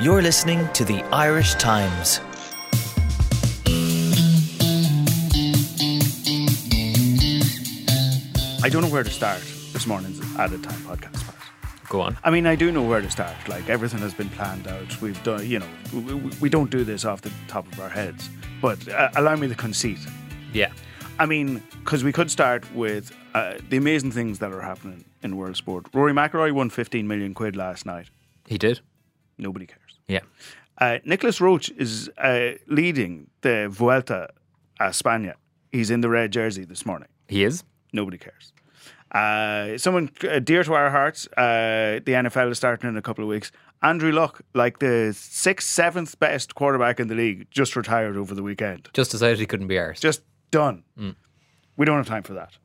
You're listening to the Irish Times. I don't know where to start this morning's Added Time podcast. Pat. Go on. I mean, I do know where to start. Like everything has been planned out. We've done, you know, we, we- we don't do this off the top of our heads. But uh, allow me the conceit. Yeah. I mean, because we could start with uh, the amazing things that are happening in world sport. Rory McIlroy won 15 million quid last night. He did. Nobody cares. Yeah. Uh, Nicolas Roche is uh, leading the Vuelta a España. He's in the red jersey this morning. He is. Nobody cares. Uh, someone uh, dear to our hearts, uh, the NFL is starting in a couple of weeks. Andrew Luck, like the sixth, seventh best quarterback in the league, just retired over the weekend. Just decided he couldn't be arsed. Just done. We don't have time for that.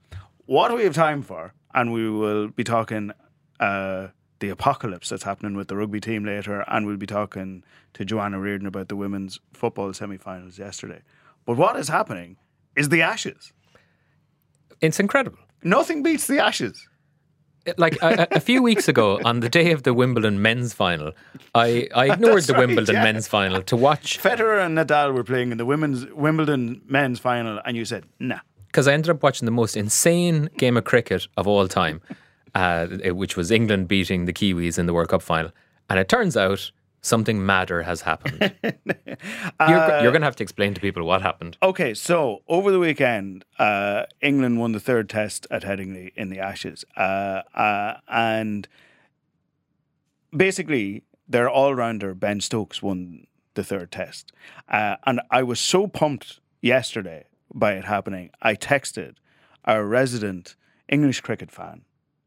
What do we have time for? And we will be talking uh, the apocalypse that's happening with the rugby team later, and we'll be talking to Joanna Reardon about the women's football semi-finals yesterday. But what is happening is the Ashes. It's incredible. Nothing beats the Ashes. Like a, a- few weeks ago, on the day of the Wimbledon men's final, I, I ignored That's the right, Wimbledon yeah. men's final to watch Federer and Nadal were playing in the women's Wimbledon men's final, and you said, "Nah." because I ended up watching the most insane game of cricket of all time, uh, which was England beating the Kiwis in the World Cup final. And it turns out something madder has happened. you're you're going to have to explain to people what happened. Okay, so over the weekend, uh, England won the third test at Headingley in the Ashes, uh, uh, and basically their all-rounder Ben Stokes won the third test, uh, and I was so pumped yesterday by it happening. I texted our resident English cricket fan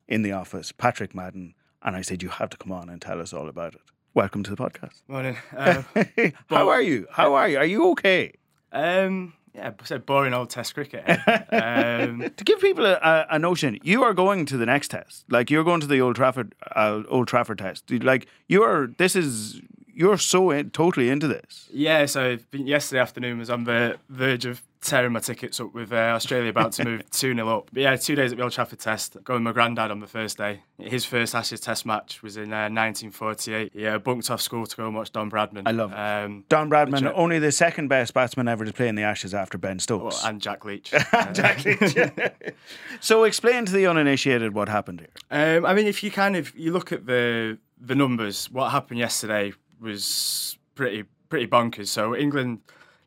in the office, Patrick Madden, and I said, "You have to come on and tell us all about it." Welcome to the podcast. Morning. Uh, How are you? How are you? Are you okay? um, yeah, I said boring old Test cricket. eh? um, to give people a, a, a notion, you are going to the next test. Like you're going to the Old Trafford uh, Old Trafford test. Like you are. This is you're so in, totally into this. yeah, so yesterday afternoon was on the verge of tearing my tickets up with uh, Australia about to move 2 0 up. But yeah, two days at the Old Trafford Test. Going with my granddad on the first day. His first Ashes Test match was in uh, 1948. He uh, bunked off school to go and watch Don Bradman. I love it. Um, Don Bradman, uh, only the second best batsman ever to play in the Ashes after Ben well, Stokes. and Jack Leach. exactly. so explain to the uninitiated what happened here. Um, I mean, if you kind of you look at the the numbers, what happened yesterday was pretty pretty bonkers. So England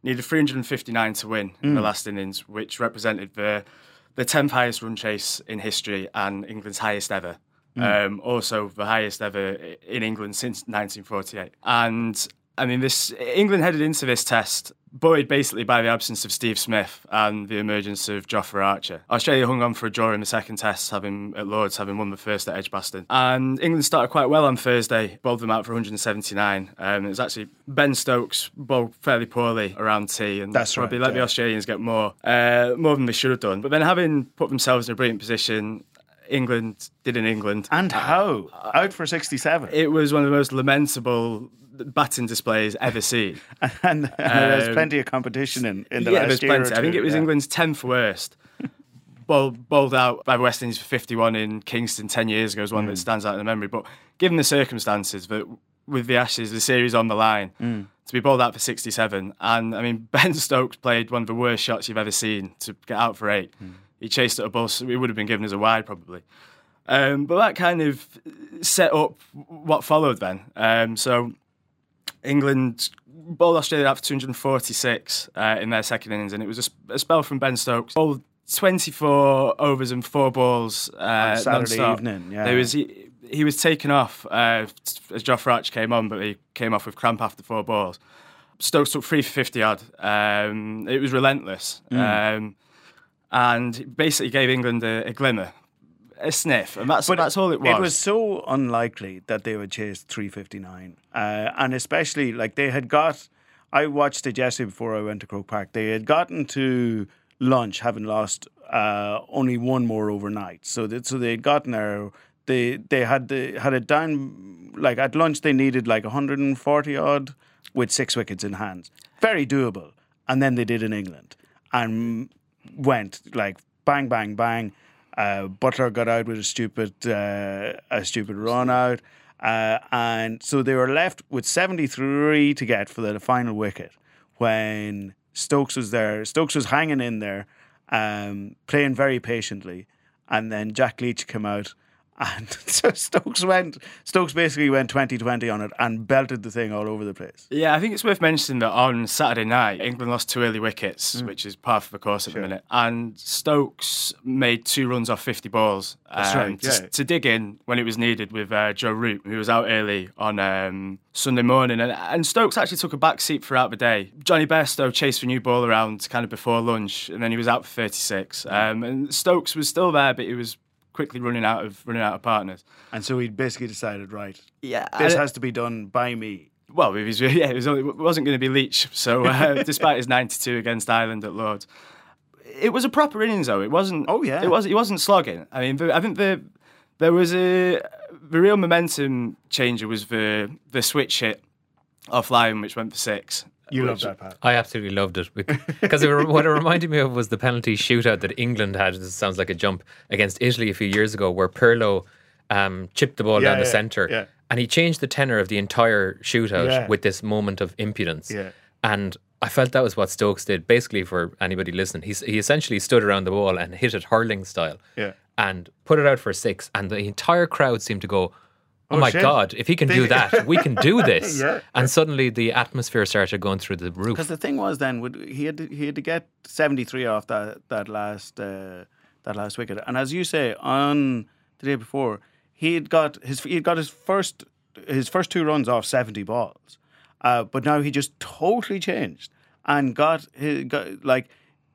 needed 359 to win in the last innings, which represented the the 10th highest run chase in history and England's highest ever. Um, also, the highest ever in England since 1948. And I mean, this England headed into this test buoyed basically by the absence of Steve Smith and the emergence of Jofra Archer. Australia hung on for a draw in the second test, having at Lords, having won the first at Edgbaston. And England started quite well on Thursday, bowled them out for 179. Um, it was actually Ben Stokes bowled fairly poorly around tea, and That's probably right, let the. Australians get more, uh, more than they should have done. But then, having put themselves in a brilliant position, England did in England. And how? Out for 67. It was one of the most lamentable batting displays ever seen. and and there's Um, plenty of competition in, in the yeah, last there's year or plenty. I think it was yeah. England's tenth worst. bowled, bowled out by the West Indies for 51 in Kingston 10 years ago is one that Mm. stands out in the memory. But given the circumstances that with the Ashes, the series on the line, Mm. to be bowled out for 67, and I mean Ben Stokes played one of the worst shots you've ever seen to get out for eight. Mm. He chased it a ball, so it would have been given as a wide probably. Um, but that kind of set up what followed then. Um, so England bowled Australia out for 246 uh, in their second innings, and it was a, sp- a spell from Ben Stokes. Bowled 24 overs and four balls uh, Saturday non-stop. evening, yeah. There was he, he was taken off uh, as Jofra Archer came on, but he came off with cramp after four balls. Stokes took three for 50 odd. Um, it was relentless. Mm. Um, and basically gave England a, a glimmer, a sniff, and that's that's all it was. It was so unlikely that they would chase 359. Uh, and especially, like, they had got. I watched it yesterday before I went to Croke Park. They had gotten to lunch having lost uh, only one more overnight. So that, so they had gotten there. They they had the had it down like at lunch they needed like 140 odd with six wickets in hands. Very doable. And then they did in England and went like bang bang bang. Uh, Buttler got out with a stupid uh, a stupid run out. Uh, and so they were left with 73 to get for the final wicket when Stokes was there. Stokes was hanging in there, um, playing very patiently. And then Jack Leach came out and so Stokes went. Stokes basically went 20-20 on it and belted the thing all over the place. Yeah, I think it's worth mentioning that on Saturday night, England lost two early wickets, which is par for the course at Sure. the minute. And Stokes made two runs off 50 balls That's um, right, to, yeah. to dig in when it was needed with uh, Joe Root, who was out early on um, Sunday morning. And, and Stokes actually took a back seat throughout the day. Jonny Bairstow chased the new ball around kind of before lunch, and then he was out for 36. Um, and Stokes was still there, but he was quickly running out of running out of partners. And so he basically decided, right, Yeah, this has to be done by me. Well, it was yeah, it was only, it wasn't going to be Leach. So uh, despite his 92 against Ireland at Lords, it was a proper innings though. It wasn't. Oh, yeah. It was. He wasn't slogging. I mean, the- I think the there was a the real momentum changer was the the switch hit off Lyon, which went for six. You love which- that, Pat. I absolutely loved it because it, what it reminded me of was the penalty shootout that England had. This sounds like a jump against Italy a few years ago, where Pirlo um, chipped the ball Yeah, down the yeah, centre, yeah. and he changed the tenor of the entire shootout with this moment of impudence. Yeah. And I felt that was what Stokes did. Basically, for anybody listening, he he essentially stood around the ball and hit it hurling style, Yeah. and put it out for six, and the entire crowd seemed to go. Oh, Oh, my shit. God! If he can do that, we can do this. Yeah. And suddenly the atmosphere started going through the roof. Because the thing was then would he had to, he had to get seventy three off that that last uh, that last wicket, and as you say on the day before, he had got his he had got his first his first two runs off seventy balls, uh, but now he just totally changed and got his got like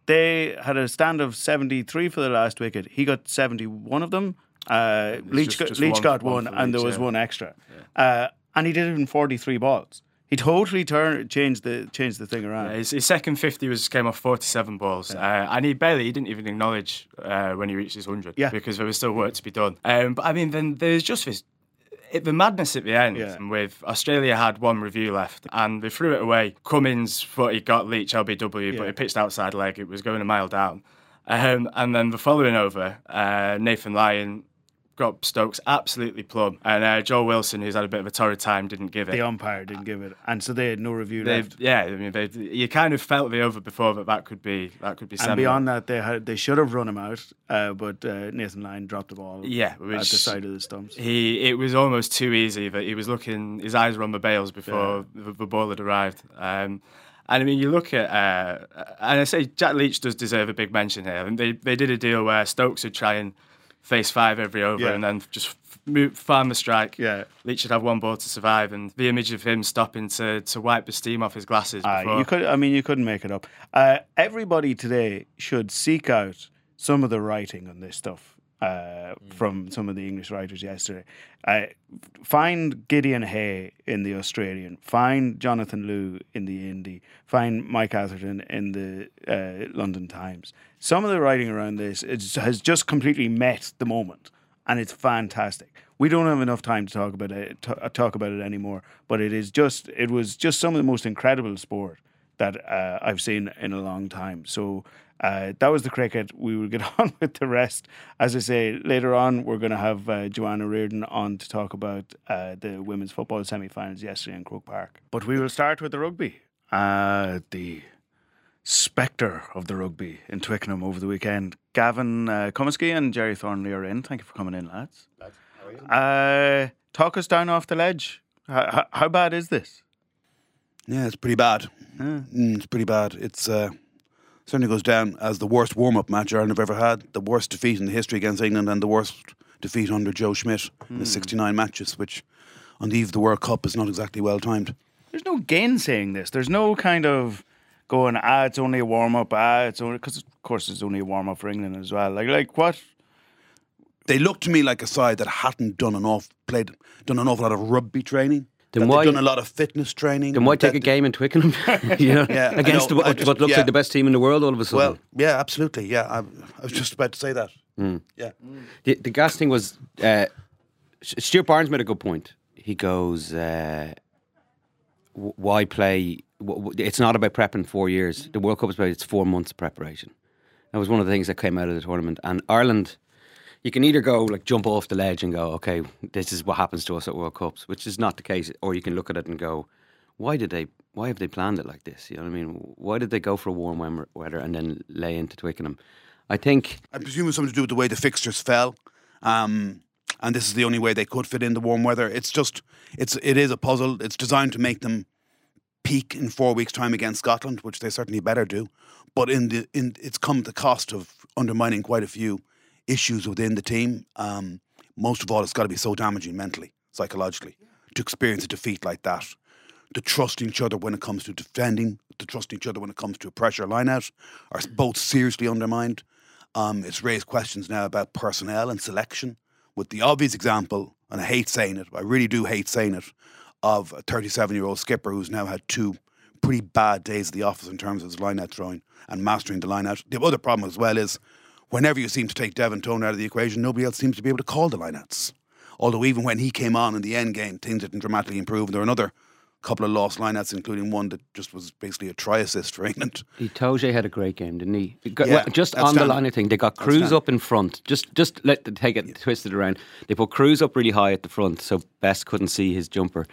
they had a stand of seventy three for the last wicket. He got seventy one of them. Uh, Leach just- got, just Leach one- got one one, for and there was yeah. one extra, uh, and he did it in forty three balls. He totally turned changed the changed the thing around. Yeah, his, his second 50 was came off 47 balls. Uh, and he barely, he didn't even acknowledge uh, when he reached his 100 Yeah. because there was still work to be done. Um, but I mean, then there's just this. It, the madness at the end Yeah. with Australia had one review left and they threw it away. Cummins thought he got Leach LBW, Yeah. but he pitched outside leg. It was going a mile down. Um, and then the following over, uh, Nathan Lyon got Stokes absolutely plumb. And uh, Joe Wilson, who's had a bit of a torrid time, didn't give it. the umpire didn't give it, and so they had no review They've, left. yeah, I mean, they you kind of felt the over before that that could be that could be. And seminal. beyond that, they had they should have run him out, uh, but uh, Nathan Lyon dropped the ball. Yeah, at the side of the stumps. he it was almost too easy that he was looking. His eyes were on the bails before the, the ball had arrived. Um, and I mean, you look at, uh, and I say Jack Leach does deserve a big mention here. I mean, they they did a deal where Stokes would try and face five every over Yeah. and then just move, farm the strike. Yeah. Leach should have one ball to survive, and the image of him stopping to to wipe the steam off his glasses. Uh, Before, you could, I mean, you couldn't make it up. Uh, everybody today should seek out some of the writing on this stuff uh, from some of the English writers yesterday. Uh, find Gideon Haigh in the Australian. Find Jonathan Liew in the Indie. Find Mike Atherton in the uh, London Times. Some of the writing around this is, has just completely met the moment, and it's fantastic. We don't have enough time to talk about it, to, uh, talk about it anymore. But it is just, it was just some of the most incredible sport that uh, I've seen in a long time. So uh, that was the cricket. We will get on with the rest. As I say, later on, we're going to have uh, Joanna Reardon on to talk about uh, the women's football semi finals yesterday in Croke Park. But we will start with the rugby. Uh, the spectre of the rugby in Twickenham over the weekend. Gavin uh, Cummiskey and Gerry Thornley are in. Thank you for coming in, lads. lads Uh, talk us down off the ledge. How, how, how bad is this? Yeah, it's pretty bad. Mm, it's pretty bad. It's uh, certainly goes down as the worst warm-up match Ireland have ever had, the worst defeat in the history against England, and the worst defeat under Joe Schmidt in his 69 matches, which on the eve of the World Cup is not exactly well timed. There's no gainsaying this. There's no kind of going, ah, it's only a warm up, ah, it's only because of course it's only a warm up for England as well. Like, like what? They looked to me like a side that hadn't done an awful played done an awful lot of rugby training. Then why- done a lot of fitness training. Then why take a game in Twickenham? you know, Yeah, against know, the, what, just- what looks yeah. like the best team in the world all of a sudden. Well, yeah, absolutely. Yeah, I, I was just about to say that. Yeah. the, the gas thing was uh, Stuart Barnes made a good point. He goes, uh, "Why play? It's not about prepping four years. The World Cup is about it's four months of preparation." That was one of the things that came out of the tournament. And Ireland, you can either go like jump off the ledge and go, okay, this is what happens to us at World Cups, which is not the case, or you can look at it and go, why did they? Why have they planned it like this? You know what I mean? Why did they go for a warm weather and then lay into Twickenham? I think I presume it's something to do with the way the fixtures fell. Um, and this is the only way they could fit in the warm weather. It's just, it's it is a puzzle. It's designed to make them peak in four weeks' time against Scotland, which they certainly better do. But in the in, it's come at the cost of undermining quite a few issues within the team. Um, most of all, it's got to be so damaging mentally, psychologically, to experience a defeat like that. To trust each other when it comes to defending, to trust each other when it comes to a pressure line out, are both seriously undermined. Um, it's raised questions now about personnel and selection. With the obvious example, and I hate saying it, I really do hate saying it, of a 37 year old skipper who's now had two pretty bad days at the office in terms of his line out throwing and mastering the line out. The other problem as well is whenever you seem to take Devin Toner out of the equation, nobody else seems to be able to call the lineouts. Although even when he came on in the end game, things didn't dramatically improve. There were another couple of lost lineouts, including one that just was basically a try assist for England. He Itoje had a great game, didn't he? Got- Yeah, well, just on the line of thing, they got Kruis up in front. Just just let the take it twisted around. They put Kruis up really high at the front, so Best couldn't see his jumper.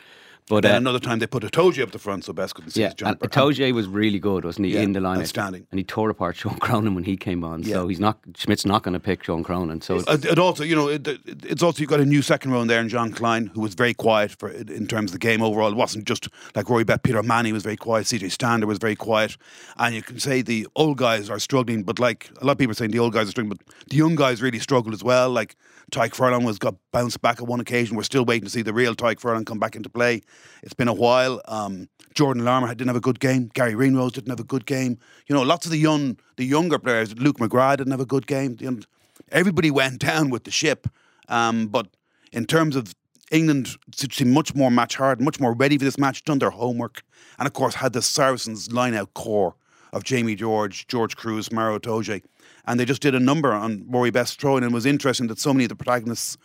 But uh, another time they put Itoje up the front so Best couldn't see yeah, his jumper. Itoje was really good, wasn't he? Yeah, in the line, outstanding. and he tore apart Sean Cronin when he came on. So Yeah. he's not Schmidt's not going to pick Sean Cronin. So Uh, It also, you know, it, it- it's also you've got a new second row in there in John Kleyn, who was very quiet for in terms of the game overall. It wasn't just like Rory Best. Peter Manny was very quiet. CJ Stander was very quiet, and you can say the old guys are struggling, but like a lot of people are saying the old guys are struggling, but the young guys really struggled as well. Like Tadhg Furlong was got bounced back at one occasion. We're still waiting to see the real Tadhg Furlong come back into play. It's been a while. Um, Jordan Larmour didn't have a good game. Garry Ringrose didn't have a good game. You know, lots of the young, the younger players. Luke McGrath didn't have a good game. You know, everybody went down with the ship. Um, but in terms of England, seemed much more match hard, much more ready for this match, done their homework, and of course had the Saracens line out core of Jamie George, George Kruis, Maro Itoje, and they just did a number on Rory Best throwing, and it was interesting that so many of the protagonists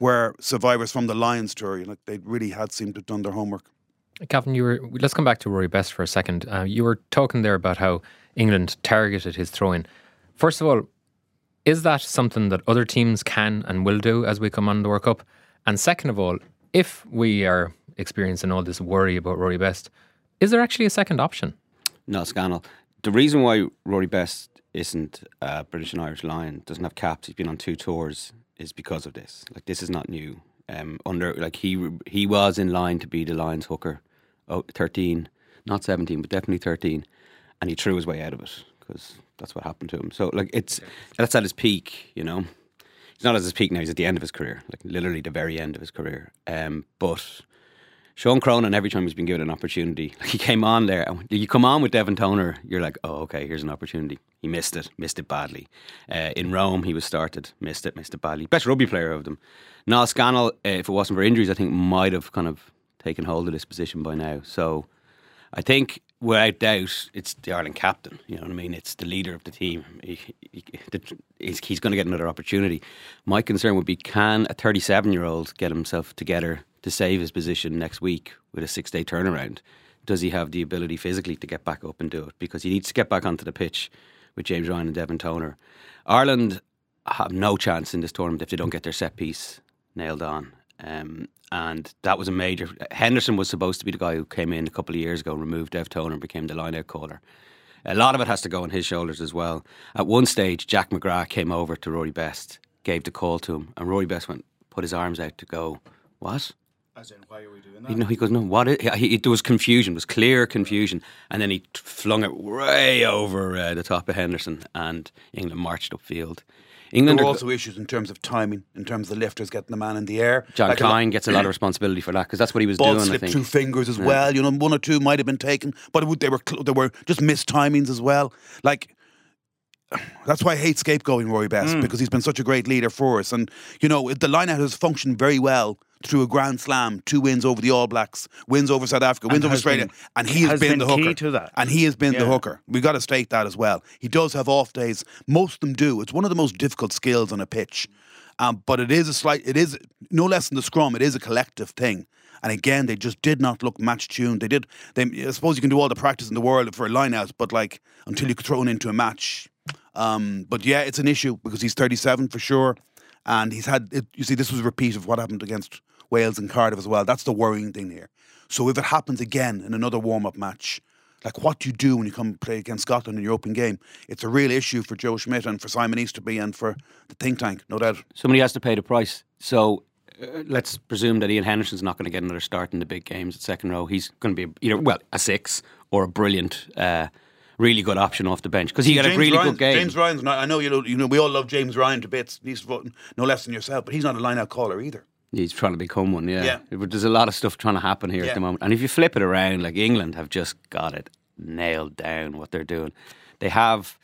were survivors from the Lions tour. You know, Like they really had seemed to have done their homework. Kevin, you were. Let's come back to Rory Best for a second. Uh, you were talking there about how England targeted his throwing. First of all, is that something that other teams can and will do as we come on the World Cup? And second of all, if we are experiencing all this worry about Rory Best, is there actually a second option? No, Scannell. The reason why Rory Best isn't a British and Irish Lion, doesn't have caps, he's been on two tours, is because of this. Like this is not new. Um, under like he he was in line to be the Lions hooker, oh, 13, not 17, but definitely 13, and he threw his way out of it because that's what happened to him. So like it's that's at his peak, you know. He's not at his peak now. He's at the end of his career, like literally the very end of his career. Um, but Sean Cronin, every time he's been given an opportunity, like he came on there. and You come on with Devin Toner, you're like, oh, okay, here's an opportunity. He missed it, missed it badly. Uh, in Rome, he was started, missed it, missed it badly. Best rugby player of them. Niall Scannell, uh, if it wasn't for injuries, I think might have kind of taken hold of this position by now. So I think without doubt, it's the Ireland captain. You know what I mean? It's the leader of the team. He, he, he's going to get another opportunity. My concern would be can a 37 year old get himself together to save his position next week with a six day turnaround? Does he have the ability physically to get back up and do it? Because he needs to get back onto the pitch with James Ryan and Devin Toner. Ireland have no chance in this tournament if they don't get their set piece nailed on. Um, and that was a major. Henderson was supposed to be the guy who came in a couple of years ago, removed Dev Toner, and became the line-out caller. A lot of it has to go on his shoulders as well. At one stage, Jack McGrath came over to Rory Best, gave the call to him, and Rory Best went, put his arms out to go, what? As in, why are we doing He, no, he goes, no, what? Is, he, he- there was confusion, there was clear confusion. And then he t- flung it way over uh, the top of Henderson, and England marched upfield. There England were are, also issues in terms of timing, in terms of the lifters getting the man in the air. John Like a lot- Kleyn gets a lot of responsibility for that because that's what he was ball doing. I slipped think. through fingers as well. You know, one or two might have been taken, but it would, they were cl- they were just missed timings as well. Like that's why I hate scapegoating Rory Best Hmm. because he's been such a great leader for us. And you know, the line out has functioned very well through a Grand Slam, two wins over the All Blacks, wins over South Africa, wins over Australia, been- and he has, has been, been the key hooker. to that. And he has been the hooker. We got to state that as well. He does have off days. Most of them do. It's one of the most difficult skills on a pitch. Um, but it is a slight. It is no less than the scrum. It is a collective thing. And again, they just did not look match tuned. They did. They, I suppose you can do all the practice in the world for a line out, but like until you're thrown into a match. Um, but yeah, it's an issue because he's 37 for sure. And he's had, it, you see, this was a repeat of what happened against Wales and Cardiff as well. That's the worrying thing here. So if it happens again in another warm up match, like what do you do when you come play against Scotland in your open game? It's a real issue for Joe Schmidt and for Simon Easterby and for the think tank, no doubt. Somebody has to pay the price. So uh, let's presume that Ian Henderson's not going to get another start in the big games at second row. He's going to be either well a six or a brilliant, uh, really good option off the bench because he got a really Ryan's, good game. James Ryan's not, I know you know, you know we all love James Ryan to bits. He's voting no less than yourself, but he's not a line out caller either. He's trying to become one, yeah. Yeah. But There's a lot of stuff trying to happen here Yeah. at the moment. And if you flip it around, like England have just got it nailed down what they're doing. They have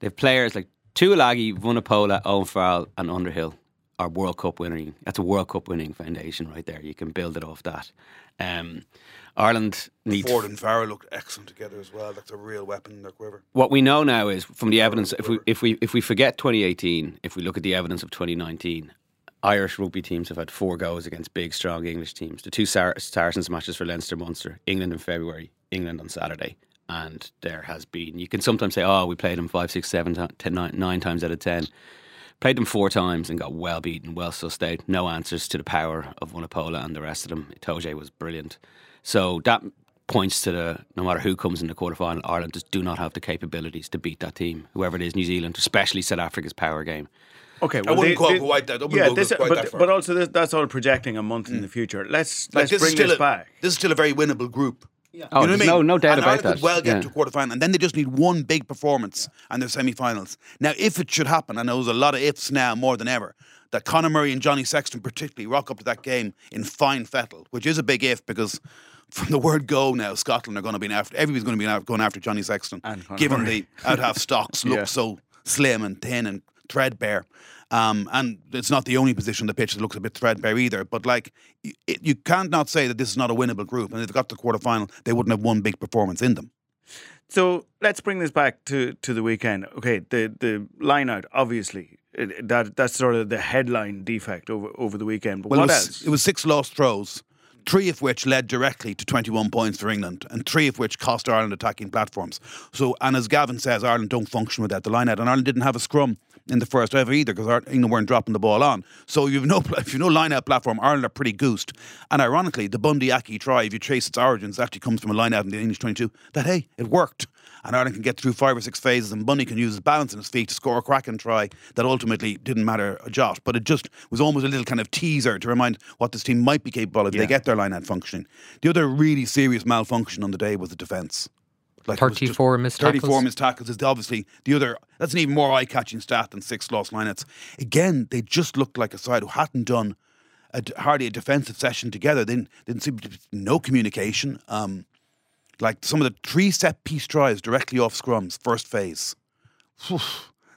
they have players like Tuilagi, Vunipola, Owen Farrell, and Underhill are World Cup winning. That's a World Cup winning foundation right there. You can build it off that. Um, Ireland needs Ford and Farrell looked excellent together as well. That's a real weapon in their quiver. what we know now is from the evidence. If we if we if we forget 2018, if we look at the evidence of 2019, Irish rugby teams have had four goes against big, strong English teams. The two Sar- Saracens matches for Leinster, Munster, England in February, England on Saturday, and there has been. You can sometimes say, "Oh, we played them five, six, seven, ten, nine, nine times out of ten. Played them four times and got well beaten, well out. No answers to the power of Vunipola and the rest of them. Itoje was brilliant. So that points to the no matter who comes in the quarter final, Ireland just do not have the capabilities to beat that team, whoever it is, New Zealand, especially South Africa's power game. Okay, I wouldn't quite go quite that- I wouldn't yeah, go this, quite but, that far. but also this, that's all projecting a month in mm. the future. Let's Like let's this bring is still this a, back. This is still a very winnable group. Oh, you know what I mean? no- no doubt and about Ireland that. Could well get Yeah. to quarter final, and then they just need one big performance and their semi-finals. Now, if it should happen, and there's a lot of ifs now more than ever, that Conor Murray and Johnny Sexton particularly rock up to that game in fine fettle, which is a big if because. From the word go now, Scotland are going to be after. Everybody's going to be going after Johnny Sexton, And given Murray. the out half stocks look Yeah. so slim and thin and threadbare. Um, and it's not the only position on the pitch that looks a bit threadbare either. But like, you, it, you can't not say that this is not a winnable group. And if they got to the quarterfinal, they wouldn't have one big performance in them. So let's bring this back to, to the weekend. Okay, the the line out obviously it, that that's sort of the headline defect over over the weekend. But Well, what it was, else? it was six lost throws, three of which led directly to 21 points for England, and three of which cost Ireland attacking platforms. So, and as Gavin says, Ireland don't function without the line out, and Ireland didn't have a scrum in the first ever either because England weren't dropping the ball on. So you've no if you've no line out platform, Ireland are pretty goosed. And ironically, the Bundee Aki try, if you trace its origins, actually comes from a line out in the English 22 that hey, it worked. And Ireland can get through five or six phases, and Bunny can use his balance in his feet to score a cracking try that ultimately didn't matter a jot. But it just was almost a little kind of teaser to remind what this team might be capable of if Yeah. they get their line out functioning. The other really serious malfunction on the day was the defence. Like it was just- 34 missed 34 tackles. missed tackles is obviously the other. That's an even more eye catching stat than six lost lineouts. Again, they just looked like a side who hadn't done a, hardly a defensive session together. They didn't, didn't seem to be no communication. Um, like some of the three set piece tries directly off scrums, first phase.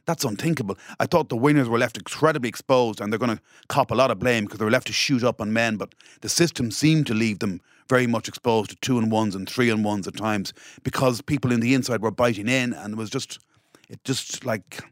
That's unthinkable. I thought the winners were left incredibly exposed and they're going to cop a lot of blame because they were left to shoot up on men, but the system seemed to leave them very much exposed to two and ones and three and ones at times because people in the inside were biting in and it was just, it just like,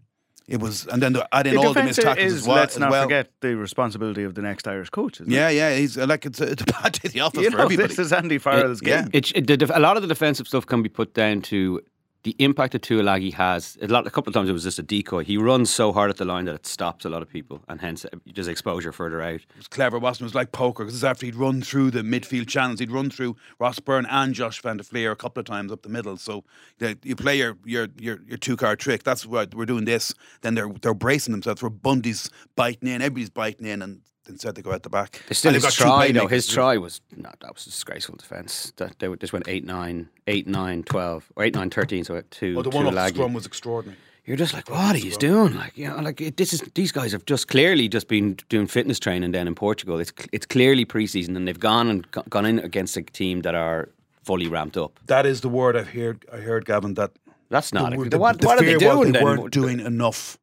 it was, and then the, add in the all the defence missed tackles is as well. let's as not well. forget the responsibility of the next Irish coach. Isn't Yeah, yeah, he's uh, like it's a, it's a bad day at the office it? you for know everybody. this is Andy Farrell's yeah. game. It, it, the, a lot of the defensive stuff can be put down to the impact that Tuilagi has. A, lot, a couple of times it was just a decoy. He runs so hard at the line that it stops a lot of people, and hence uh, there's exposure further out. It was clever, wasn't it? It was like poker because after he'd run through the midfield channels, he'd run through Ross Byrne and Josh Van der Flier a couple of times up the middle. So you, you play your your your, your two card trick. That's what we're doing. This then they're they're bracing themselves. Where Bundee's biting in, everybody's biting in, and instead they go out the back. They still his got try, though. His try was no, that was a disgraceful defence. That they just went 8 9, 8 9, 12, or 8 9, 13, so two, Oh, the two one off the laggy. scrum was extraordinary. You're just like, what are you doing? Like, you know, like it, this is these guys have just clearly just been doing fitness training down in Portugal. It's it's clearly preseason, and they've gone and gone in against a team that are fully ramped up. That is the word I've heard. I heard Gavin that That's not. the, a, the, what the what are they doing They then? weren't doing enough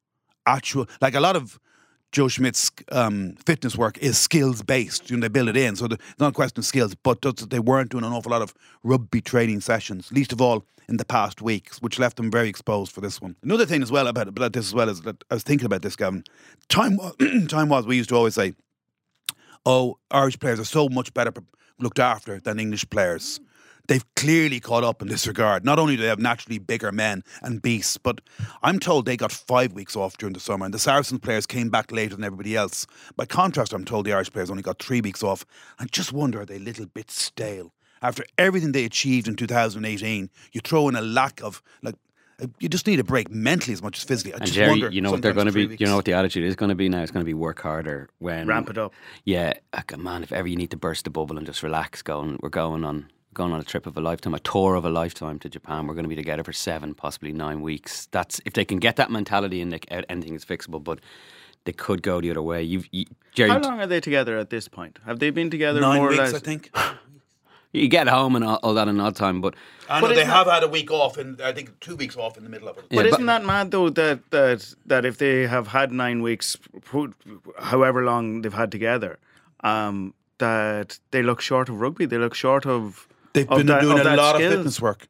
actual, like a lot of Joe Schmidt's um, fitness work is skills based. You know, they build it in, so the, it's not a question of skills, but they weren't doing an awful lot of rugby training sessions. Least of all in the past weeks, which left them very exposed for this one. Another thing as well about about this as well is that I was thinking about this, Gavin. Time time was we used to always say, "Oh, Irish players are so much better looked after than English players." They've clearly caught up in this regard. Not only do they have naturally bigger men and beasts, but I'm told they got five weeks off during the summer, and the Saracens players came back later than everybody else. By contrast, I'm told the Irish players only got three weeks off. I just wonder are they a little bit stale after everything they achieved in 2018? You throw in a lack of like. uh, You just need a break mentally as much as physically. I And just Gerry, wonder. you know what they're going to three be. You know what the attitude is going to be now. It's going to be work harder when Ramp it up. Yeah, like, man. If ever you need to burst the bubble and just relax, going. We're going on going on a trip of a lifetime, a tour of a lifetime to Japan. We're going to be together for seven, possibly nine weeks. That's if they can get that mentality and they, anything is fixable. But they could go the other way. You've, you, Gerry, How long are they together at this point? Have they been together Nine more or weeks, less? I think. you get home and all, all that in odd time, but I But they isn't have had a week off, and I think two weeks off in the middle of it. But Yeah, isn't that mad though that that that if they have had nine weeks, however long they've had together, um, that they look short of rugby. They look short of. They've of been that- doing a lot skills. of fitness work.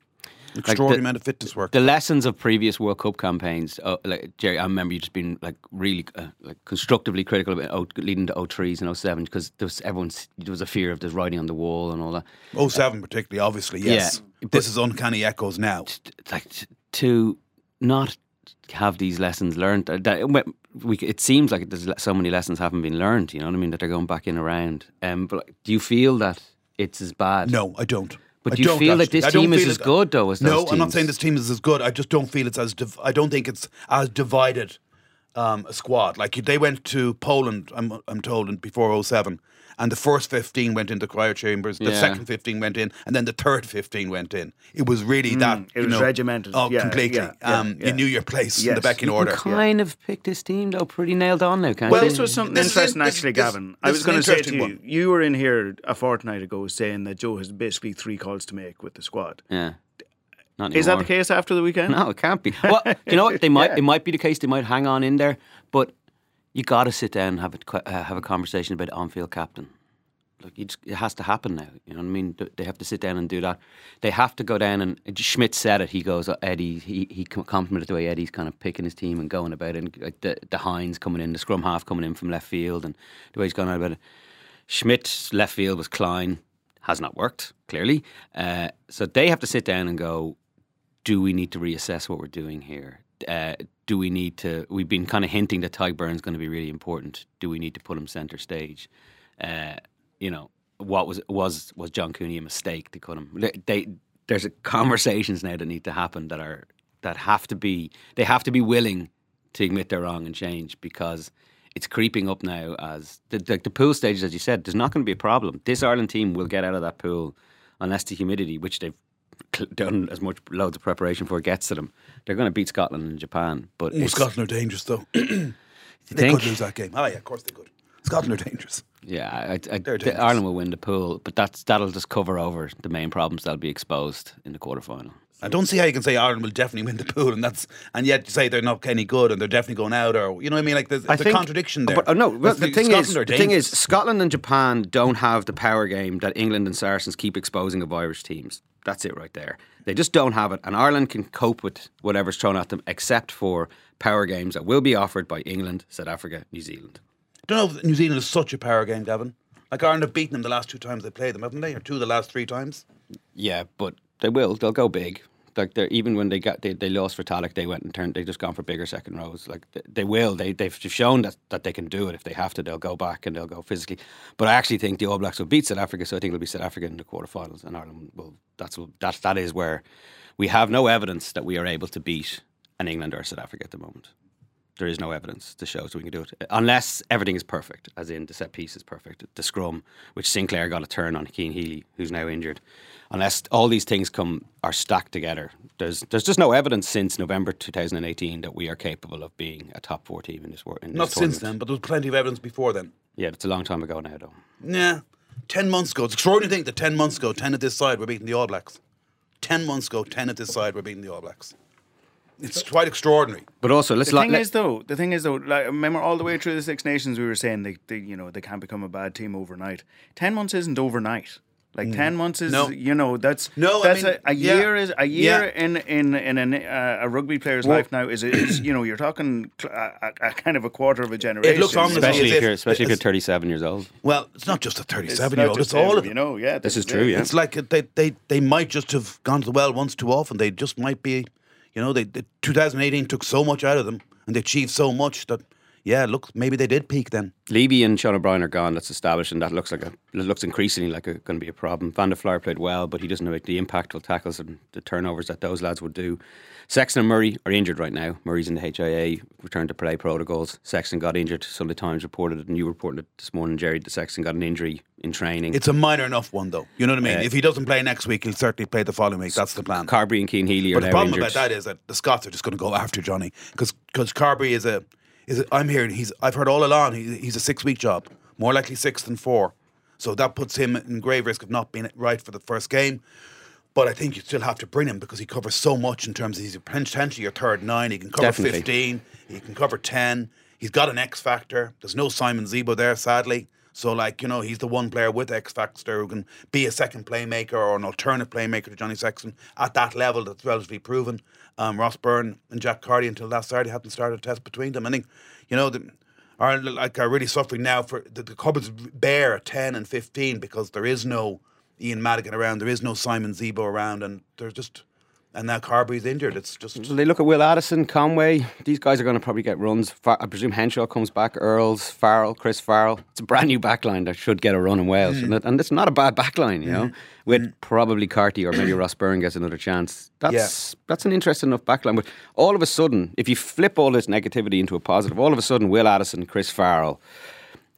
Extraordinary the- amount of fitness work. the lessons of previous World Cup campaigns, uh, like Gerry, I remember you just being like really uh, like constructively critical about oh, leading to 03s and 07 because there was everyone's there was a fear of there's writing on the wall and all that. 07 particularly, obviously, yes. Yeah, this is uncanny echoes now. T- Like t- to not have these lessons learned. uh, That, we, it seems like there's so many lessons haven't been learned. You know what I mean? That they're going back in around. Um, but like, do you feel that it's as bad? No, I don't. But I do you feel that this team is as it- good, though, as No, those I'm not saying this team is as good. I just don't feel it's as. Div- I don't think it's as divided um, a squad. Like they went to Poland, I'm, I'm told, in before 07, and the first 15 went into cryo chambers, the Yeah. second 15 went in, and then the third 15 went in. It was really that. Mm, it you was know, regimented. Oh, Yeah, completely. yeah, yeah, um, yeah. You knew your place in the Yes. pecking You order. You kind of picked this team though pretty nailed on now, can't Well, you? this was something This interesting, in- this- actually, this- Gavin. I was going to say to you, one. you were in here a fortnight ago saying that Joe has basically three calls to make with the squad. yeah. Is that the case after the weekend? No, it can't be. Well, you know what? They might. Yeah. It might be the case. They might hang on in there, but you got to sit down and have a uh, have a conversation about on-field captain. Look, just, it has to happen now. You know what I mean? They have to sit down and do that. They have to go down and Schmidt said it. He goes, oh, Eddie. He he complimented the way Eddie's kind of picking his team and going about it. And the the Heinz coming in, the scrum half coming in from left field, and the way he's going about it. Schmidt's left field was Kleyn. Has not worked clearly. Uh, so they have to sit down and go do we need to reassess what we're doing here? Uh, do we need to? We've been kind of hinting that Ty Burns going to be really important. Do we need to put him centre stage? Uh, you know, what was was was John Cooney a mistake to cut him? They, there's a conversations now that need to happen that are that have to be they have to be willing to admit they're wrong and change because it's creeping up now as the, the, the pool stages, as you said, there's not going to be a problem. This Ireland team will get out of that pool unless the humidity, which they've done as much loads of preparation for, gets to them. They're going to beat Scotland and Japan, but Scotland are dangerous, though. they think? could lose that game. Oh, yeah, of course they could. Scotland are dangerous. Yeah, I, I, dangerous. Ireland will win the pool, but that's that'll just cover over the main problems that'll be exposed in the quarterfinal. I don't see how you can say Ireland will definitely win the pool, and that's and yet you say they're not any good and they're definitely going out, or you know what I mean? Like there's, there's a contradiction there. But, uh, no, well, Because the thing Scotland is, the thing is. Scotland and Japan don't have the power game that England and Saracens keep exposing of Irish teams. That's it right there. They just don't have it, and Ireland can cope with whatever's thrown at them, except for power games that will be offered by England, South Africa, New Zealand. I don't know if New Zealand is such a power game, Gavin. Like Ireland have beaten them the last two times they played them, haven't they? Or two of the last three times. Yeah, but they will. They'll go big. Like they even when they got they, they lost for Talik, they went and turned. They just gone for bigger second rows. Like they, they will. They they've shown that, that they can do it if they have to. They'll go back and they'll go physically. But I actually think the All Blacks will beat South Africa. So I think it'll be South Africa in the quarterfinals, and Ireland will. That's what that that is where we have no evidence that we are able to beat an England or South Africa at the moment. There is no evidence to show so we can do it unless everything is perfect, as in the set piece is perfect, the scrum, which Sinckler got a turn on Cian Healy, who's now injured. Unless all these things come are stacked together, there's there's just no evidence since November 2018 that we are capable of being a top four team in this world. Not since then, but there was plenty of evidence before then. Yeah, it's a long time ago now, though. Yeah, ten months ago. It's extraordinary to think that ten months ago, ten at this side, we're beating the All Blacks. Ten months ago, ten at this side, we're beating the All Blacks. It's quite extraordinary. But also, let's The lo- thing let- is, though, the thing is, though, like remember all the way through the Six Nations, we were saying they, they, you know, they can't become a bad team overnight. Ten months isn't overnight. Like ten months is Mm. No. you know that's No, I that's mean, a, a yeah. year is a year Yeah. in in in an, uh, a rugby player's Well- life now is is you know you're talking a, a, a kind of a quarter of a generation. It looks ominous. especially as if if- you're especially if you're 37 years old. Well, it's not just a 37 not year old, it's all of you know. Yeah, This is true, yeah. It's like they, they, they might just have gone to the well once too often. They just might be, you know, they, they 2018 took so much out of them and they achieved so much that, yeah, look, maybe they did peak then. Leavy and Sean O'Brien are gone. That's established, and that looks like a it looks increasingly like a, going to be a problem. Van der Flier played well, but he doesn't have the impactful tackles and the turnovers that those lads would do. Sexton and Murray are injured right now. Murray's in the HIA returned to play protocols. Sexton got injured. Sunday Times reported it, and you reported it this morning, Gerry. That Sexton got an injury in training. It's a minor enough one, though. You know what I mean? Uh, if he doesn't play next week, he'll certainly play the following week. That's the plan. Carbery and Cian Healy are But the problem injured. about that is that the Scots are just going to go after Johnny because because Carbery is a is I'm hearing he's I've heard all along he, he's a six week job, more likely six than four, so that puts him in grave risk of not being right for the first game. But I think you still have to bring him because he covers so much in terms of he's potentially your third nine. He can cover Definitely. fifteen. He can cover ten. He's got an X factor. There's no Simon Zebo there, sadly. So, like you know, he's the one player with X factor who can be a second playmaker or an alternate playmaker to Johnny Sexton at that level. That's relatively proven. Um, Ross Byrne and Jack Carty until last Saturday hadn't started a test between them. I think, you know, the, are like are really suffering now for the, the cupboards bare ten and fifteen because there is no Ian Madigan around, there is no Simon Zebo around, and they're just and now Carbery's injured. It's just they look at Will Addison, Conway. These guys are going to probably get runs. Far- I presume Henshaw comes back. Earls, Farrell, Chris Farrell. It's a brand new backline that should get a run in Wales, Mm. and, it- and it's not a bad backline, you know. With probably Carty or maybe Ross Byrne gets another chance. That's that's an interesting enough backline. But all of a sudden, if you flip all this negativity into a positive, all of a sudden, Will Addison, Chris Farrell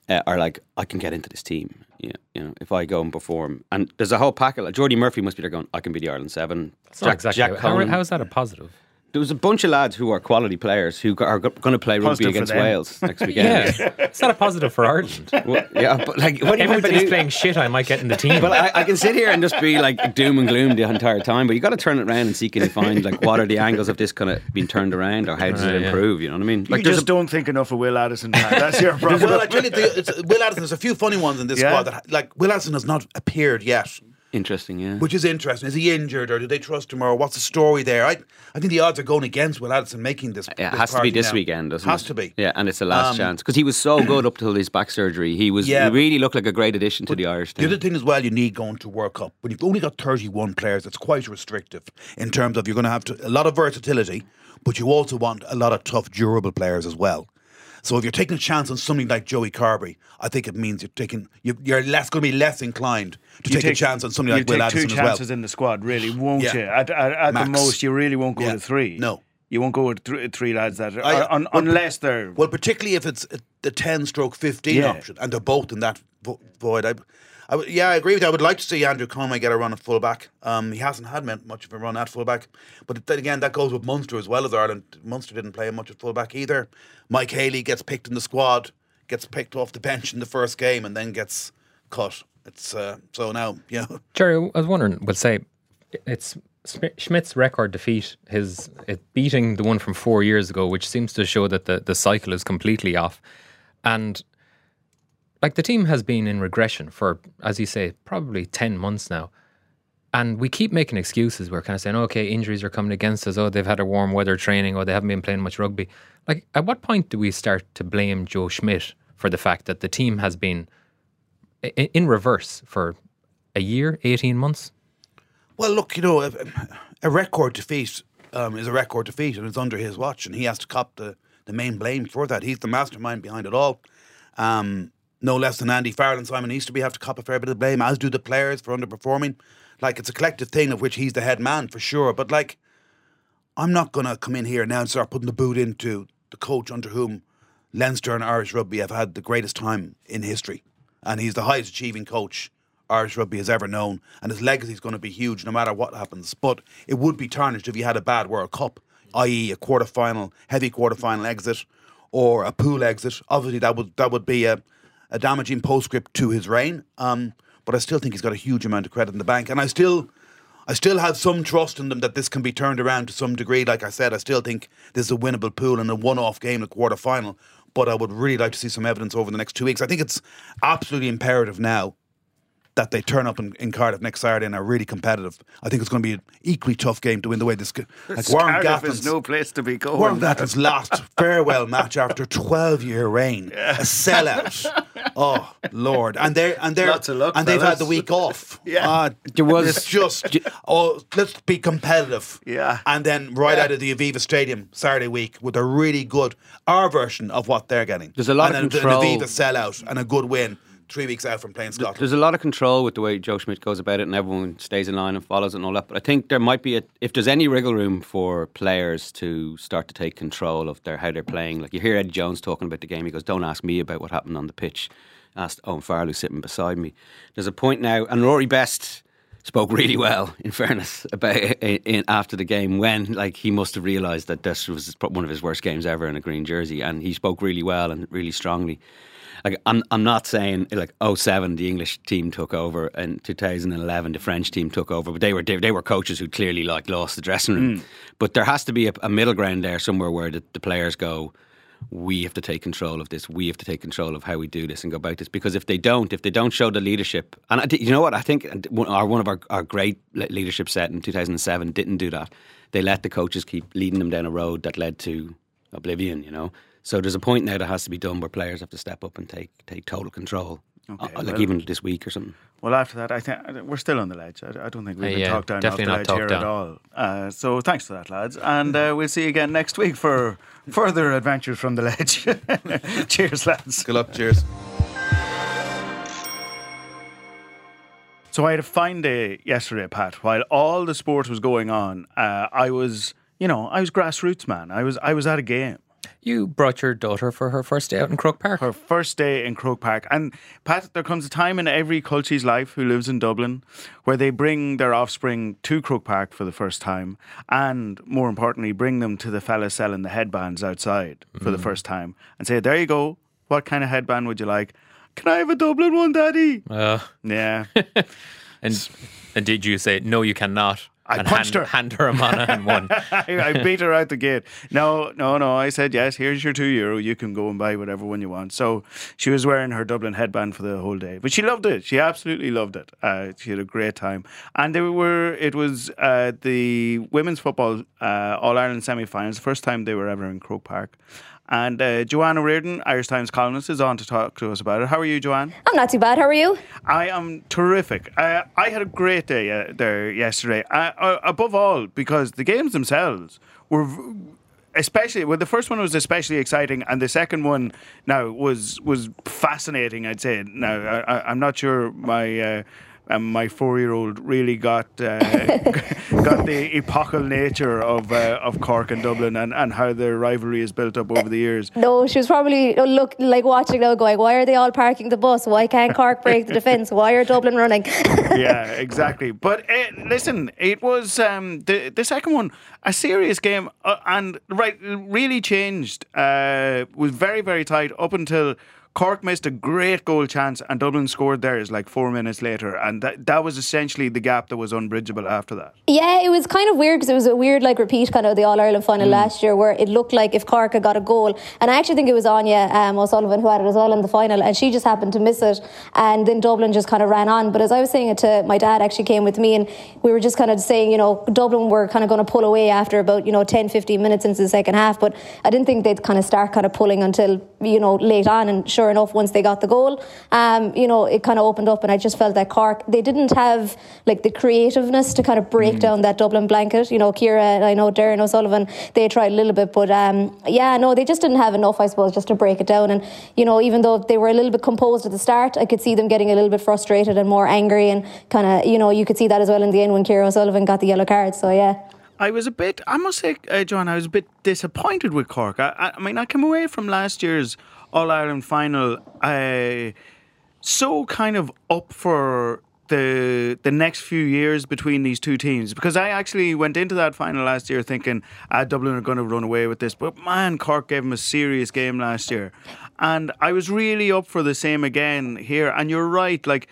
uh, are like, I can get into this team. Yeah, you know, if I go and perform, and there's a whole pack of like, Jordi Murphy must be there going, I can be the Ireland seven. It's not exactly. how, how is that a positive? There was a bunch of lads who are quality players who are going to play rugby Positive for against. Wales next weekend. Yeah, it's not a positive for Ireland. Well, yeah, but like, what do you want to Everybody's playing shit. I might get in the team. Well, I, I can sit here and just be like doom and gloom the entire time, but you got to turn it around and see can you find like what are the angles of this kind of being turned around or how does Right, it yeah. improve? You know what I mean? you there's just don't think enough of Will Addison. man. That's your problem. well, I tell the, it's, Will Addison. There's a few funny ones in this Yeah. squad that, like, Will Addison has not appeared yet, interesting, yeah. which is interesting. Is he injured, or do they trust him, or what's the story there? I, I think the odds are going against Will Addison making this. Yeah, it this has to be this now. weekend, doesn't has it? to be. Yeah, and it's the last Um, chance because he was so good up till his back surgery. He was Yeah, he really looked like a great addition to the Irish team. The other thing as well, you need going to World Cup when you've only got 31 players. It's quite restrictive in terms of you're going to have to a lot of versatility, but you also want a lot of tough, durable players as well. So if you're taking a chance on something like Joey Carbery, I think it means you're taking you- you're less going to be less inclined to You take, a chance on something you like Will take Addison as well. Two chances in the squad, really, won't Yeah. you? At, at, at the most, you really won't go Yeah. to three. No. you won't go with three, three lads that are, I- un, well, unless they're. Well, particularly if it's the 10 stroke 15 Yeah. option and they're both in that vo- void. I, I would- yeah, I agree with you. I would like to see Andrew Conway get a run at fullback. Um, he hasn't had much of a run at fullback. But then again, that goes with Munster as well as Ireland. Munster didn't play much at fullback either. Mike Haley gets picked in the squad, gets picked off the bench in the first game, and then gets cut. It's uh, so now, yeah. Gerry, I was wondering, we'll say it's Schmidt's record defeat, his it beating the one from four years ago, which seems to show that the, the cycle is completely off. And like the team has been in regression for, as you say, probably 10 months now. And we keep making excuses. We're kind of saying, okay, injuries are coming against us. Oh, they've had a warm weather training. or they haven't been playing much rugby. Like, at what point do we start to blame Joe Schmidt for the fact that the team has been in reverse for a year, 18 months? Well, look, you know, a, a record defeat um, is a record defeat, and it's under his watch, and he has to cop the, the main blame for that. He's the mastermind behind it all. Um, no less than Andy Farrell and Simon Easterby have to cop a fair bit of blame, as do the players for underperforming. Like, it's a collective thing of which he's the head man for sure. But, like, I'm not going to come in here now and start putting the boot into the coach under whom Leinster and Irish rugby have had the greatest time in history. And he's the highest achieving coach Irish rugby has ever known. And his legacy is going to be huge no matter what happens. But it would be tarnished if he had a bad World Cup, i.e., a quarter final, heavy quarter final exit, or a pool exit. Obviously, that would that would be a, a damaging postscript to his reign. Um, but I still think he's got a huge amount of credit in the bank. And I still I still have some trust in them that this can be turned around to some degree. Like I said, I still think this is a winnable pool and a one-off game, the quarter final. But I would really like to see some evidence over the next two weeks. I think it's absolutely imperative now that they turn up in, in Cardiff next Saturday and are really competitive. I think it's going to be an equally tough game to win the way this. g- Like Warren Cardiff is Gatland's, no place to be going. Warren Gatland's last farewell match after 12 year reign, a sellout. Oh Lord! And they and they Lots of luck, and they've had the week off. Yeah. Ah, There was- it's just oh let's be competitive. Yeah. and then right out of the Aviva Stadium Saturday week with a really good our version of what they're getting. There's a lot and of then control. An Aviva sellout and a good win three weeks out from playing Scotland. There's a lot of control with the way Joe Schmidt goes about it, and everyone stays in line and follows it and all that. But I think there might be a, if there's any wriggle room for players to start to take control of their how they're playing. Like you hear Eddie Jones talking about the game, he goes, "Don't ask me about what happened on the pitch." Asked Owen Farrell sitting beside me. There's a point now, and Rory Best spoke really well. In fairness, about in, after the game when like he must have realised that this was one of his worst games ever in a green jersey, and he spoke really well and really strongly like I'm I'm not saying like 07 the English team took over and 2011 the French team took over but they were they were coaches who clearly like lost the dressing room. Mm. But there has to be a, a middle ground there somewhere where the, the players go we have to take control of this. We have to take control of how we do this and go about this. Because if they don't if they don't show the leadership and I, you know what? I think one our, one of our, our great leadership set in 2007 didn't do that. They let the coaches keep leading them down a road that led to oblivion you know so there's a point now that has to be done where players have to step up and take take total control. Okay, Uh, like well- even this week or something. Well, after that, I think we're still on the ledge. I, I don't think we've Uh, been yeah, talked down definitely off the not ledge talked here at all. Uh, so thanks for that, lads, and uh, we'll see you again next week for further adventures from the ledge. Cheers, lads. Good luck. Cheers. So I had a fine day yesterday, Pat. While all the sport was going on, uh, I was, you know, I was grassroots man. I was, I was at a game. You brought your daughter for her first day out in Croke Park. her first day in Croke Park. And Pat, there comes a time in every cultie's life who lives in Dublin where they bring their offspring to Croke Park for the first time, and more importantly, bring them to the fella selling the headbands outside for the first time, and say, "There you go. What kind of headband would you like? Can I have a Dublin one, Daddy?" Uh, Yeah. and and did you say no? You cannot. I punched hand, her. Hand her a mana and won. I, I beat her out the gate. No, no, no. I said, yes, here's your two euro. You can go and buy whatever one you want. So she was wearing her Dublin headband for the whole day. But she loved it. She absolutely loved it. Uh, she had a great time. And they were, it was uh, the women's football uh, All Ireland semi finals, first time they were ever in Croke Park. And uh, Joanne O'Riordan, Irish Times columnist, is on to talk to us about it. How are you, Joanne? I'm not too bad. How are you? I am terrific. Uh, I had a great day uh, there yesterday. Uh, uh, above all, because the games themselves were. v- Especially well, the first one was especially exciting, and the second one now was was fascinating. I'd say. Now I, I, I'm not sure my uh, um, my four year old really got uh, got the epochal nature of uh, of Cork and Dublin and, and how their rivalry is built up over the years. No, she was probably uh, look like watching now, going, "Why are they all parking the bus? Why can't Cork break the defence? Why are Dublin running?" yeah, exactly. But uh, listen, it was um, the the second one a serious game, uh, and right, really changed. Uh, was very very tight up until. Cork missed a great goal chance and Dublin scored theirs like four minutes later, and that that was essentially the gap that was unbridgeable after that. Yeah, it was kind of weird because it was a weird like repeat kind of the All Ireland final last year where it looked like if Cork had got a goal, and I actually think it was Anya um, O'Sullivan who had it as well in the final, and she just happened to miss it, and then Dublin just kind of ran on. But as I was saying it to my dad, actually came with me, and we were just kind of saying, you know, Dublin were kind of going to pull away after about you know 10, 15 minutes into the second half, but I didn't think they'd kind of start kind of pulling until you know late on, and sure enough, once they got the goal, um, you know, it kind of opened up, and I just felt that Cork they didn't have like the creativeness to kind of break down that Dublin blanket. You know, Ciara, and I know Doireann O'Sullivan, they tried a little bit, but um, yeah, no, they just didn't have enough, I suppose, just to break it down. And you know, even though they were a little bit composed at the start, I could see them getting a little bit frustrated and more angry, and kind of, you know, you could see that as well in the end when Ciara O'Sullivan got the yellow card. So yeah. I was a bit, I must say, uh, John, I was a bit disappointed with Cork. I, I, I mean, I came away from last year's All Ireland final uh, so kind of up for the the next few years between these two teams because I actually went into that final last year thinking ah, Dublin are going to run away with this, but man, Cork gave them a serious game last year, and I was really up for the same again here. And you're right, like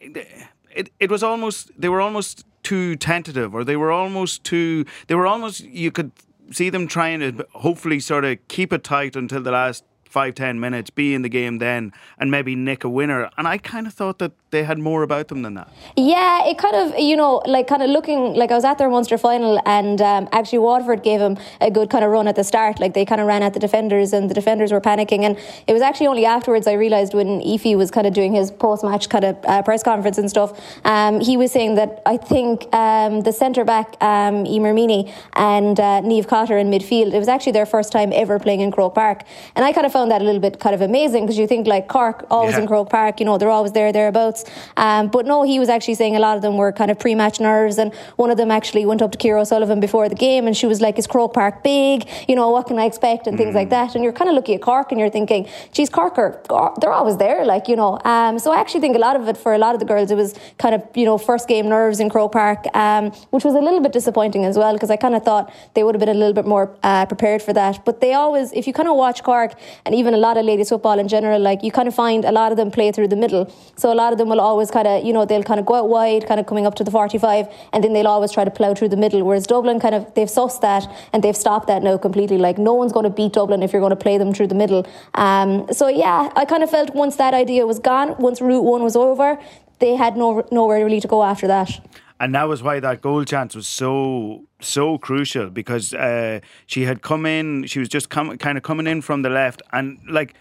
it, it was almost they were almost too tentative or they were almost too they were almost you could see them trying to hopefully sort of keep it tight until the last five ten minutes, be in the game then, and maybe nick a winner. And I kind of thought that they had more about them than that. Yeah, it kind of, you know, like kind of looking like I was at their Munster final, and um, actually Waterford gave them a good kind of run at the start. Like they kind of ran at the defenders, and the defenders were panicking. And it was actually only afterwards I realised when Ephie was kind of doing his post match kind of uh, press conference and stuff, um, he was saying that I think um, the centre back, um, Eimear Meaney, and uh, Niamh Cotter in midfield, it was actually their first time ever playing in Croke Park. And I kind of found that a little bit kind of amazing because you think like Cork, always Yeah. in Croke Park, you know, they're always there, thereabouts. Um, but no, he was actually saying a lot of them were kind of pre match nerves. And one of them actually went up to Ciara O'Sullivan before the game and she was like, Is Croke Park big? You know, what can I expect? And things like that. And you're kind of looking at Cork and you're thinking, geez, Cork are, they're always there, like, you know. Um, so I actually think a lot of it for a lot of the girls, it was kind of, you know, first game nerves in Croke Park, um, which was a little bit disappointing as well because I kind of thought they would have been a little bit more uh, prepared for that. But they always, if you kind of watch Cork and even a lot of ladies football in general, like you kind of find a lot of them play through the middle. So a lot of them will always kind of, you know, they'll kind of go out wide, kind of coming up to the 45, and then they'll always try to plough through the middle. Whereas Dublin kind of, they've sussed that and they've stopped that now completely. Like no one's going to beat Dublin if you're going to play them through the middle. Um, so yeah, I kind of felt once that idea was gone, once Route 1 was over, they had no, nowhere really to go after that. And that was why that goal chance was so so crucial because uh, she had come in. She was just com- kind of coming in from the left and like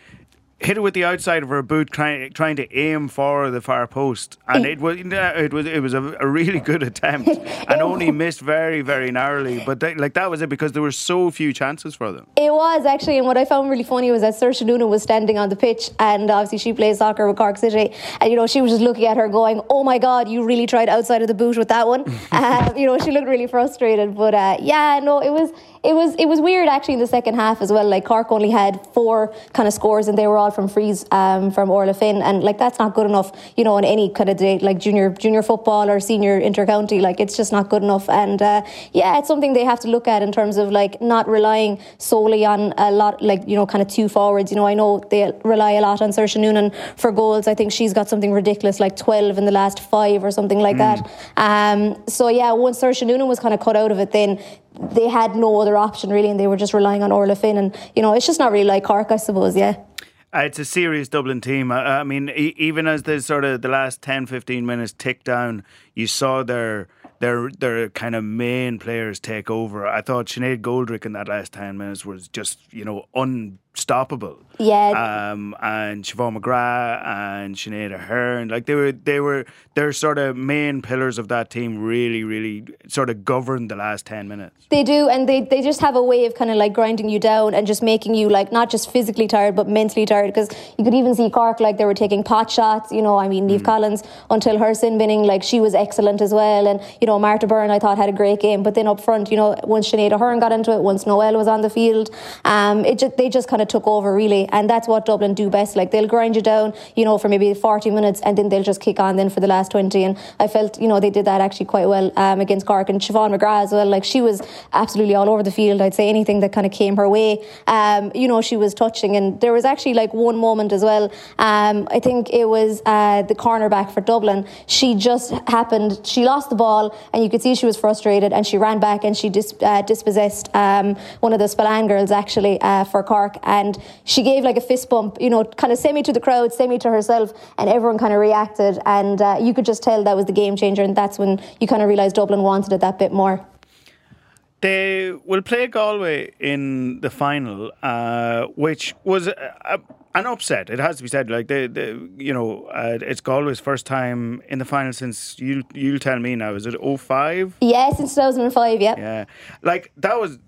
hit it with the outside of her boot, trying trying to aim for the far post. And it was it was it was a, a really good attempt and only missed very very narrowly. But they, like that was it because there were so few chances for them. It was actually, and what I found really funny was that Saoirse Noonan was standing on the pitch, and obviously she plays soccer with Cork City, and you know she was just looking at her, going, "Oh my God, you really tried outside of the boot with that one." um, you know, she looked really frustrated, but uh, yeah, no, it was. It was it was weird actually in the second half as well. Like Cork only had four kind of scores, and they were all from frees um, from Orla Finn, and like that's not good enough, you know, in any kind of day, like junior junior football or senior intercounty. Like it's just not good enough, and uh, yeah, it's something they have to look at in terms of like not relying solely on a lot, like you know, kind of two forwards. You know, I know they rely a lot on Saoirse Noonan for goals. I think she's got something ridiculous, like twelve in the last five or something like that. Um, so yeah, once Saoirse Noonan was kind of cut out of it, then they had no other option really, and they were just relying on Orla Finn. And you know, it's just not really like Cork, I suppose. Yeah. Uh, it's a serious Dublin team. I, I mean, e- even as the sort of the last 10, 15 minutes tick down, you saw their their their kind of main players take over. I thought Sinead Goldrick in that last 10 minutes was just, you know, unstoppable. Yeah. Um, and Siobhan McGrath and Sinead Aherne, like they were, they were, their sort of main pillars of that team really, really sort of governed the last 10 minutes. They do, and they, they just have a way of kind of like grinding you down and just making you like not just physically tired but mentally tired. Because you could even see Cork like they were taking pot shots. You know, I mean, Niamh Collins until her sin binning, like she was excellent as well. And you know, Martha Byrne I thought had a great game. But then up front, you know, once Sinead Aherne got into it, once Noel was on the field, um, it just, they just kind of took over really, and that's what Dublin do best. Like they'll grind you down, you know, for maybe forty minutes, and then they'll just kick on then for the last twenty. And I felt, you know, they did that actually quite well um, against Cork and Siobhan McGrath as well. Like she was absolutely all over the field. I'd say anything that kind of came her way, um, you know, she was touching. And there was actually like one moment as well. Um, I think it was uh, the cornerback for Dublin. She just happened. She lost the ball, and you could see she was frustrated, and she ran back and she dis- uh, dispossessed um, one of the Spillane girls actually uh, for Cork, and she gave like a fist bump, you know, kind of semi to the crowd, semi to herself, and everyone kind of reacted, and uh, you could just tell that was the game changer, and that's when you kind of realised Dublin wanted it that bit more. They will play Galway in the final, uh, which was a, a, an upset. It has to be said. Like they, they you know, uh, it's Galway's first time in the final since you you'll tell me now. Is it 05? Yeah, since 2005, yeah. Yeah, like that was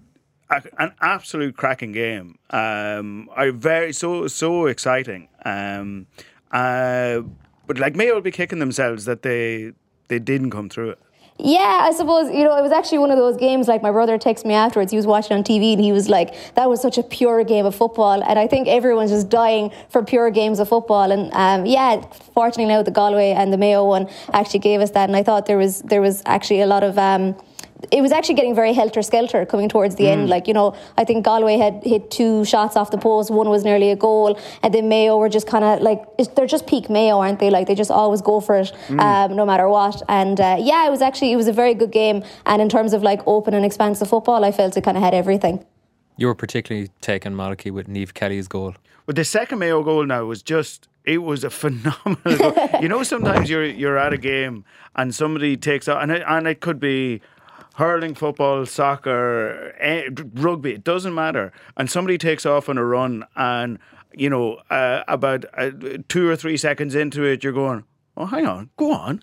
an absolute cracking game. Um, I very so so exciting. Um, uh, but like Mayo will be kicking themselves that they they didn't come through it. Yeah, I suppose, you know, it was actually one of those games like my brother texted me afterwards. He was watching on TV and he was like, that was such a pure game of football. And I think everyone's just dying for pure games of football. And um, yeah, fortunately now the Galway and the Mayo one actually gave us that. And I thought there was, there was actually a lot of. Um, it was actually getting very helter skelter coming towards the end. Like, you know, I think Galway had hit two shots off the post, one was nearly a goal, and then Mayo were just kind of like, it's- they're just peak Mayo, aren't they? Like, they just always go for it, um, no matter what. And uh, yeah, it was actually, it was a very good game. And in terms of like open and expansive football, I felt it kind of had everything. You were particularly taken, Malachy, with Niamh Kelly's goal. But the second Mayo goal now was just it was a phenomenal goal. You know, sometimes you're you're at a game and somebody takes out and it, and it could be hurling, football, soccer, rugby. It doesn't matter. And somebody takes off on a run and you know uh, about uh, two or three seconds into it, you're going, oh, hang on, go on.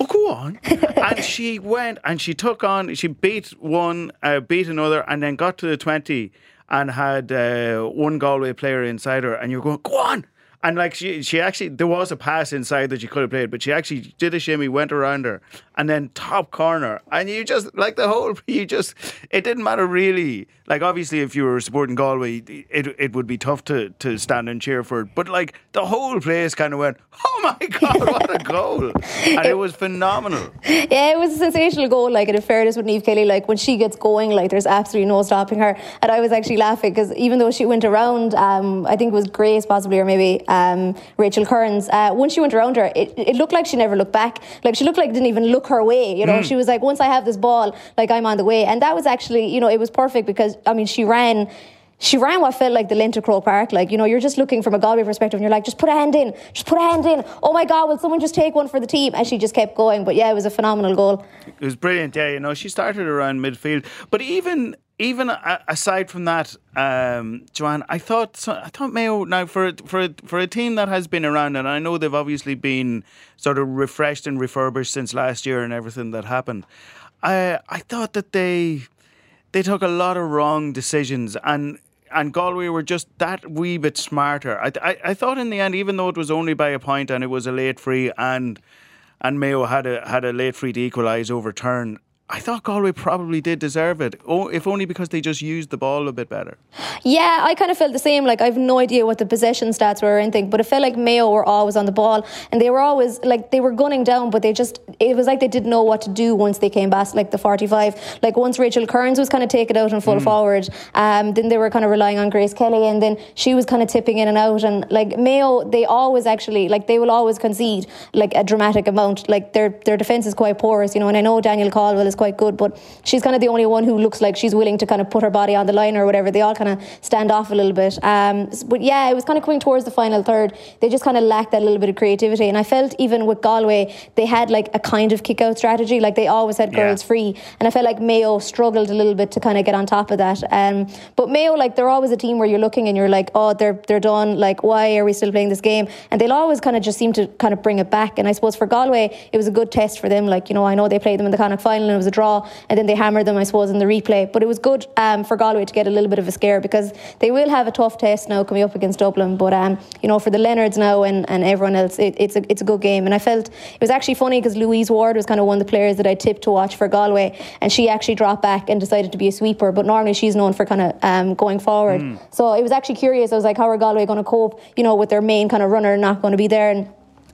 Oh, go on. and she went and she took on, she beat one, uh, beat another, and then got to the 20 and had uh, one Galway player inside her. And you're going, go on. And like she, she actually, there was a pass inside that she could have played, but she actually did a shimmy, went around her, and then top corner. And you just, like the whole, you just, it didn't matter really. Like obviously, if you were supporting Galway, it it would be tough to, to stand and cheer for it. But like the whole place kind of went, oh my God, what a goal. And it was phenomenal. Yeah, it was a sensational goal. Like, and in fairness with Niamh Kelly, like when she gets going, like there's absolutely no stopping her. And I was actually laughing because even though she went around, um, I think it was Grace possibly, or maybe um, Rachel Kearns, uh, once she went around her, it, it looked like she never looked back. Like she looked like didn't even look her way. You know, she was like, once I have this ball, like I'm on the way. And that was actually, you know, it was perfect because I mean, she ran she ran what felt like the Linton Croke Park. Like, you know, you're just looking from a Galway perspective and you're like, just put a hand in, just put a hand in. Oh my God, will someone just take one for the team? And she just kept going. But yeah, it was a phenomenal goal. It was brilliant. Yeah, you know, she started around midfield, but even even aside from that, um, Joanne, I thought I thought Mayo now for for for a team that has been around, and I know they've obviously been sort of refreshed and refurbished since last year and everything that happened. I I thought that they they took a lot of wrong decisions and. And Galway were just that wee bit smarter. I, I I thought in the end, even though it was only by a point and it was a late free, and and Mayo had a had a late free to equalise overturn. I thought Galway probably did deserve it, oh, if only because they just used the ball a bit better. Yeah, I kind of felt the same. Like, I've no idea what the possession stats were or anything, but it felt like Mayo were always on the ball and they were always, like, they were gunning down, but they just, it was like they didn't know what to do once they came back, like the 45. Like, once Rachel Kearns was kind of taken out and full forward, um, then they were kind of relying on Grace Kelly and then she was kind of tipping in and out. And, like, Mayo, they always actually, like, they will always concede, like, a dramatic amount. Like, their, their defence is quite porous, you know, and I know Danielle Caldwell is quite good, but she's kind of the only one who looks like she's willing to kind of put her body on the line or whatever. They all kind of stand off a little bit. Um, but yeah, it was kind of coming towards the final third. They just kind of lacked that little bit of creativity. And I felt even with Galway, they had like a kind of kick out strategy. Like they always had Yeah. girls free. And I felt like Mayo struggled a little bit to kind of get on top of that. Um, but Mayo, like they're always a team where you're looking and you're like, oh, they're they're done. Like why are we still playing this game? And they'll always kind of just seem to kind of bring it back. And I suppose for Galway, it was a good test for them. Like you know, I know they played them in the Connacht final and it was a draw, and then they hammered them, I suppose, in the replay. But it was good um, for Galway to get a little bit of a scare because they will have a tough test now coming up against Dublin. But um, you know, for the Leonards now and, and everyone else, it, it's a it's a good game. And I felt it was actually funny because Louise Ward was kind of one of the players that I tipped to watch for Galway, and she actually dropped back and decided to be a sweeper. But normally she's known for kind of um, going forward. So it was actually curious. I was like, how are Galway going to cope? You know, with their main kind of runner not going to be there and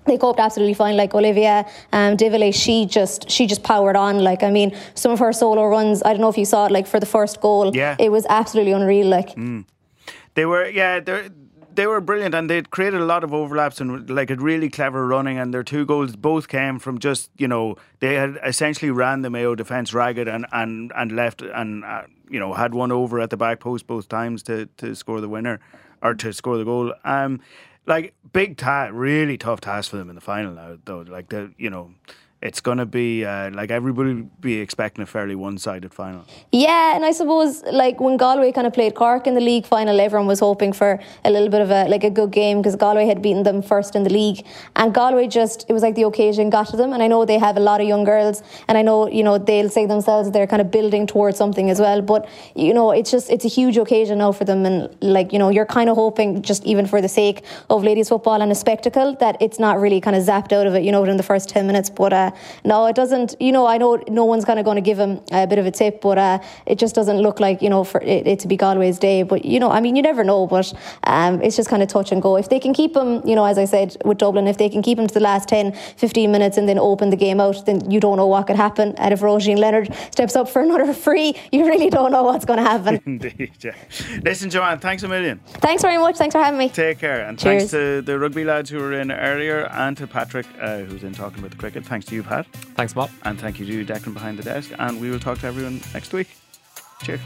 they coped absolutely fine. Like Olivia um, Divilly, she just she just powered on. Like I mean, some of her solo runs. I don't know if you saw it. Like for the first goal, Yeah. it was absolutely unreal. Like They were, yeah, they they were brilliant, and they'd created a lot of overlaps and like a really clever running. And their two goals both came from just you know they had essentially ran the Mayo defence ragged and and and left and uh, you know had one over at the back post both times to to score the winner or to score the goal. Um, like big really tough task for them in the final now. Though, like the you know. It's gonna be uh, like everybody be expecting a fairly one-sided final. Yeah, and I suppose like when Galway kind of played Cork in the league final, everyone was hoping for a little bit of a like a good game because Galway had beaten them first in the league, and Galway just it was like the occasion got to them. And I know they have a lot of young girls, and I know you know they'll say themselves they're kind of building towards something as well. But you know it's just it's a huge occasion now for them, and like you know you're kind of hoping just even for the sake of ladies football and a spectacle that it's not really kind of zapped out of it, you know, within the first ten minutes. But uh, no, it doesn't. You know, I know no one's kind of going to give him a bit of a tip, but uh, it just doesn't look like you know for it, it to be Galway's day. But you know, I mean, you never know. But um, it's just kind of touch and go. If they can keep him, you know, as I said with Dublin, if they can keep him to the last 10, 15 minutes and then open the game out, then you don't know what could happen. And if Roisin Leonard steps up for another free, you really don't know what's going to happen. Indeed, yeah. Listen, Joanne, thanks a million. Thanks very much. Thanks for having me. Take care. And Cheers. thanks to the rugby lads who were in earlier and to Patrick, uh, who's in talking about the cricket. Thanks to you, Pat. Thanks, Bob. And thank you to Declan behind the desk. And we will talk to everyone next week. Cheers.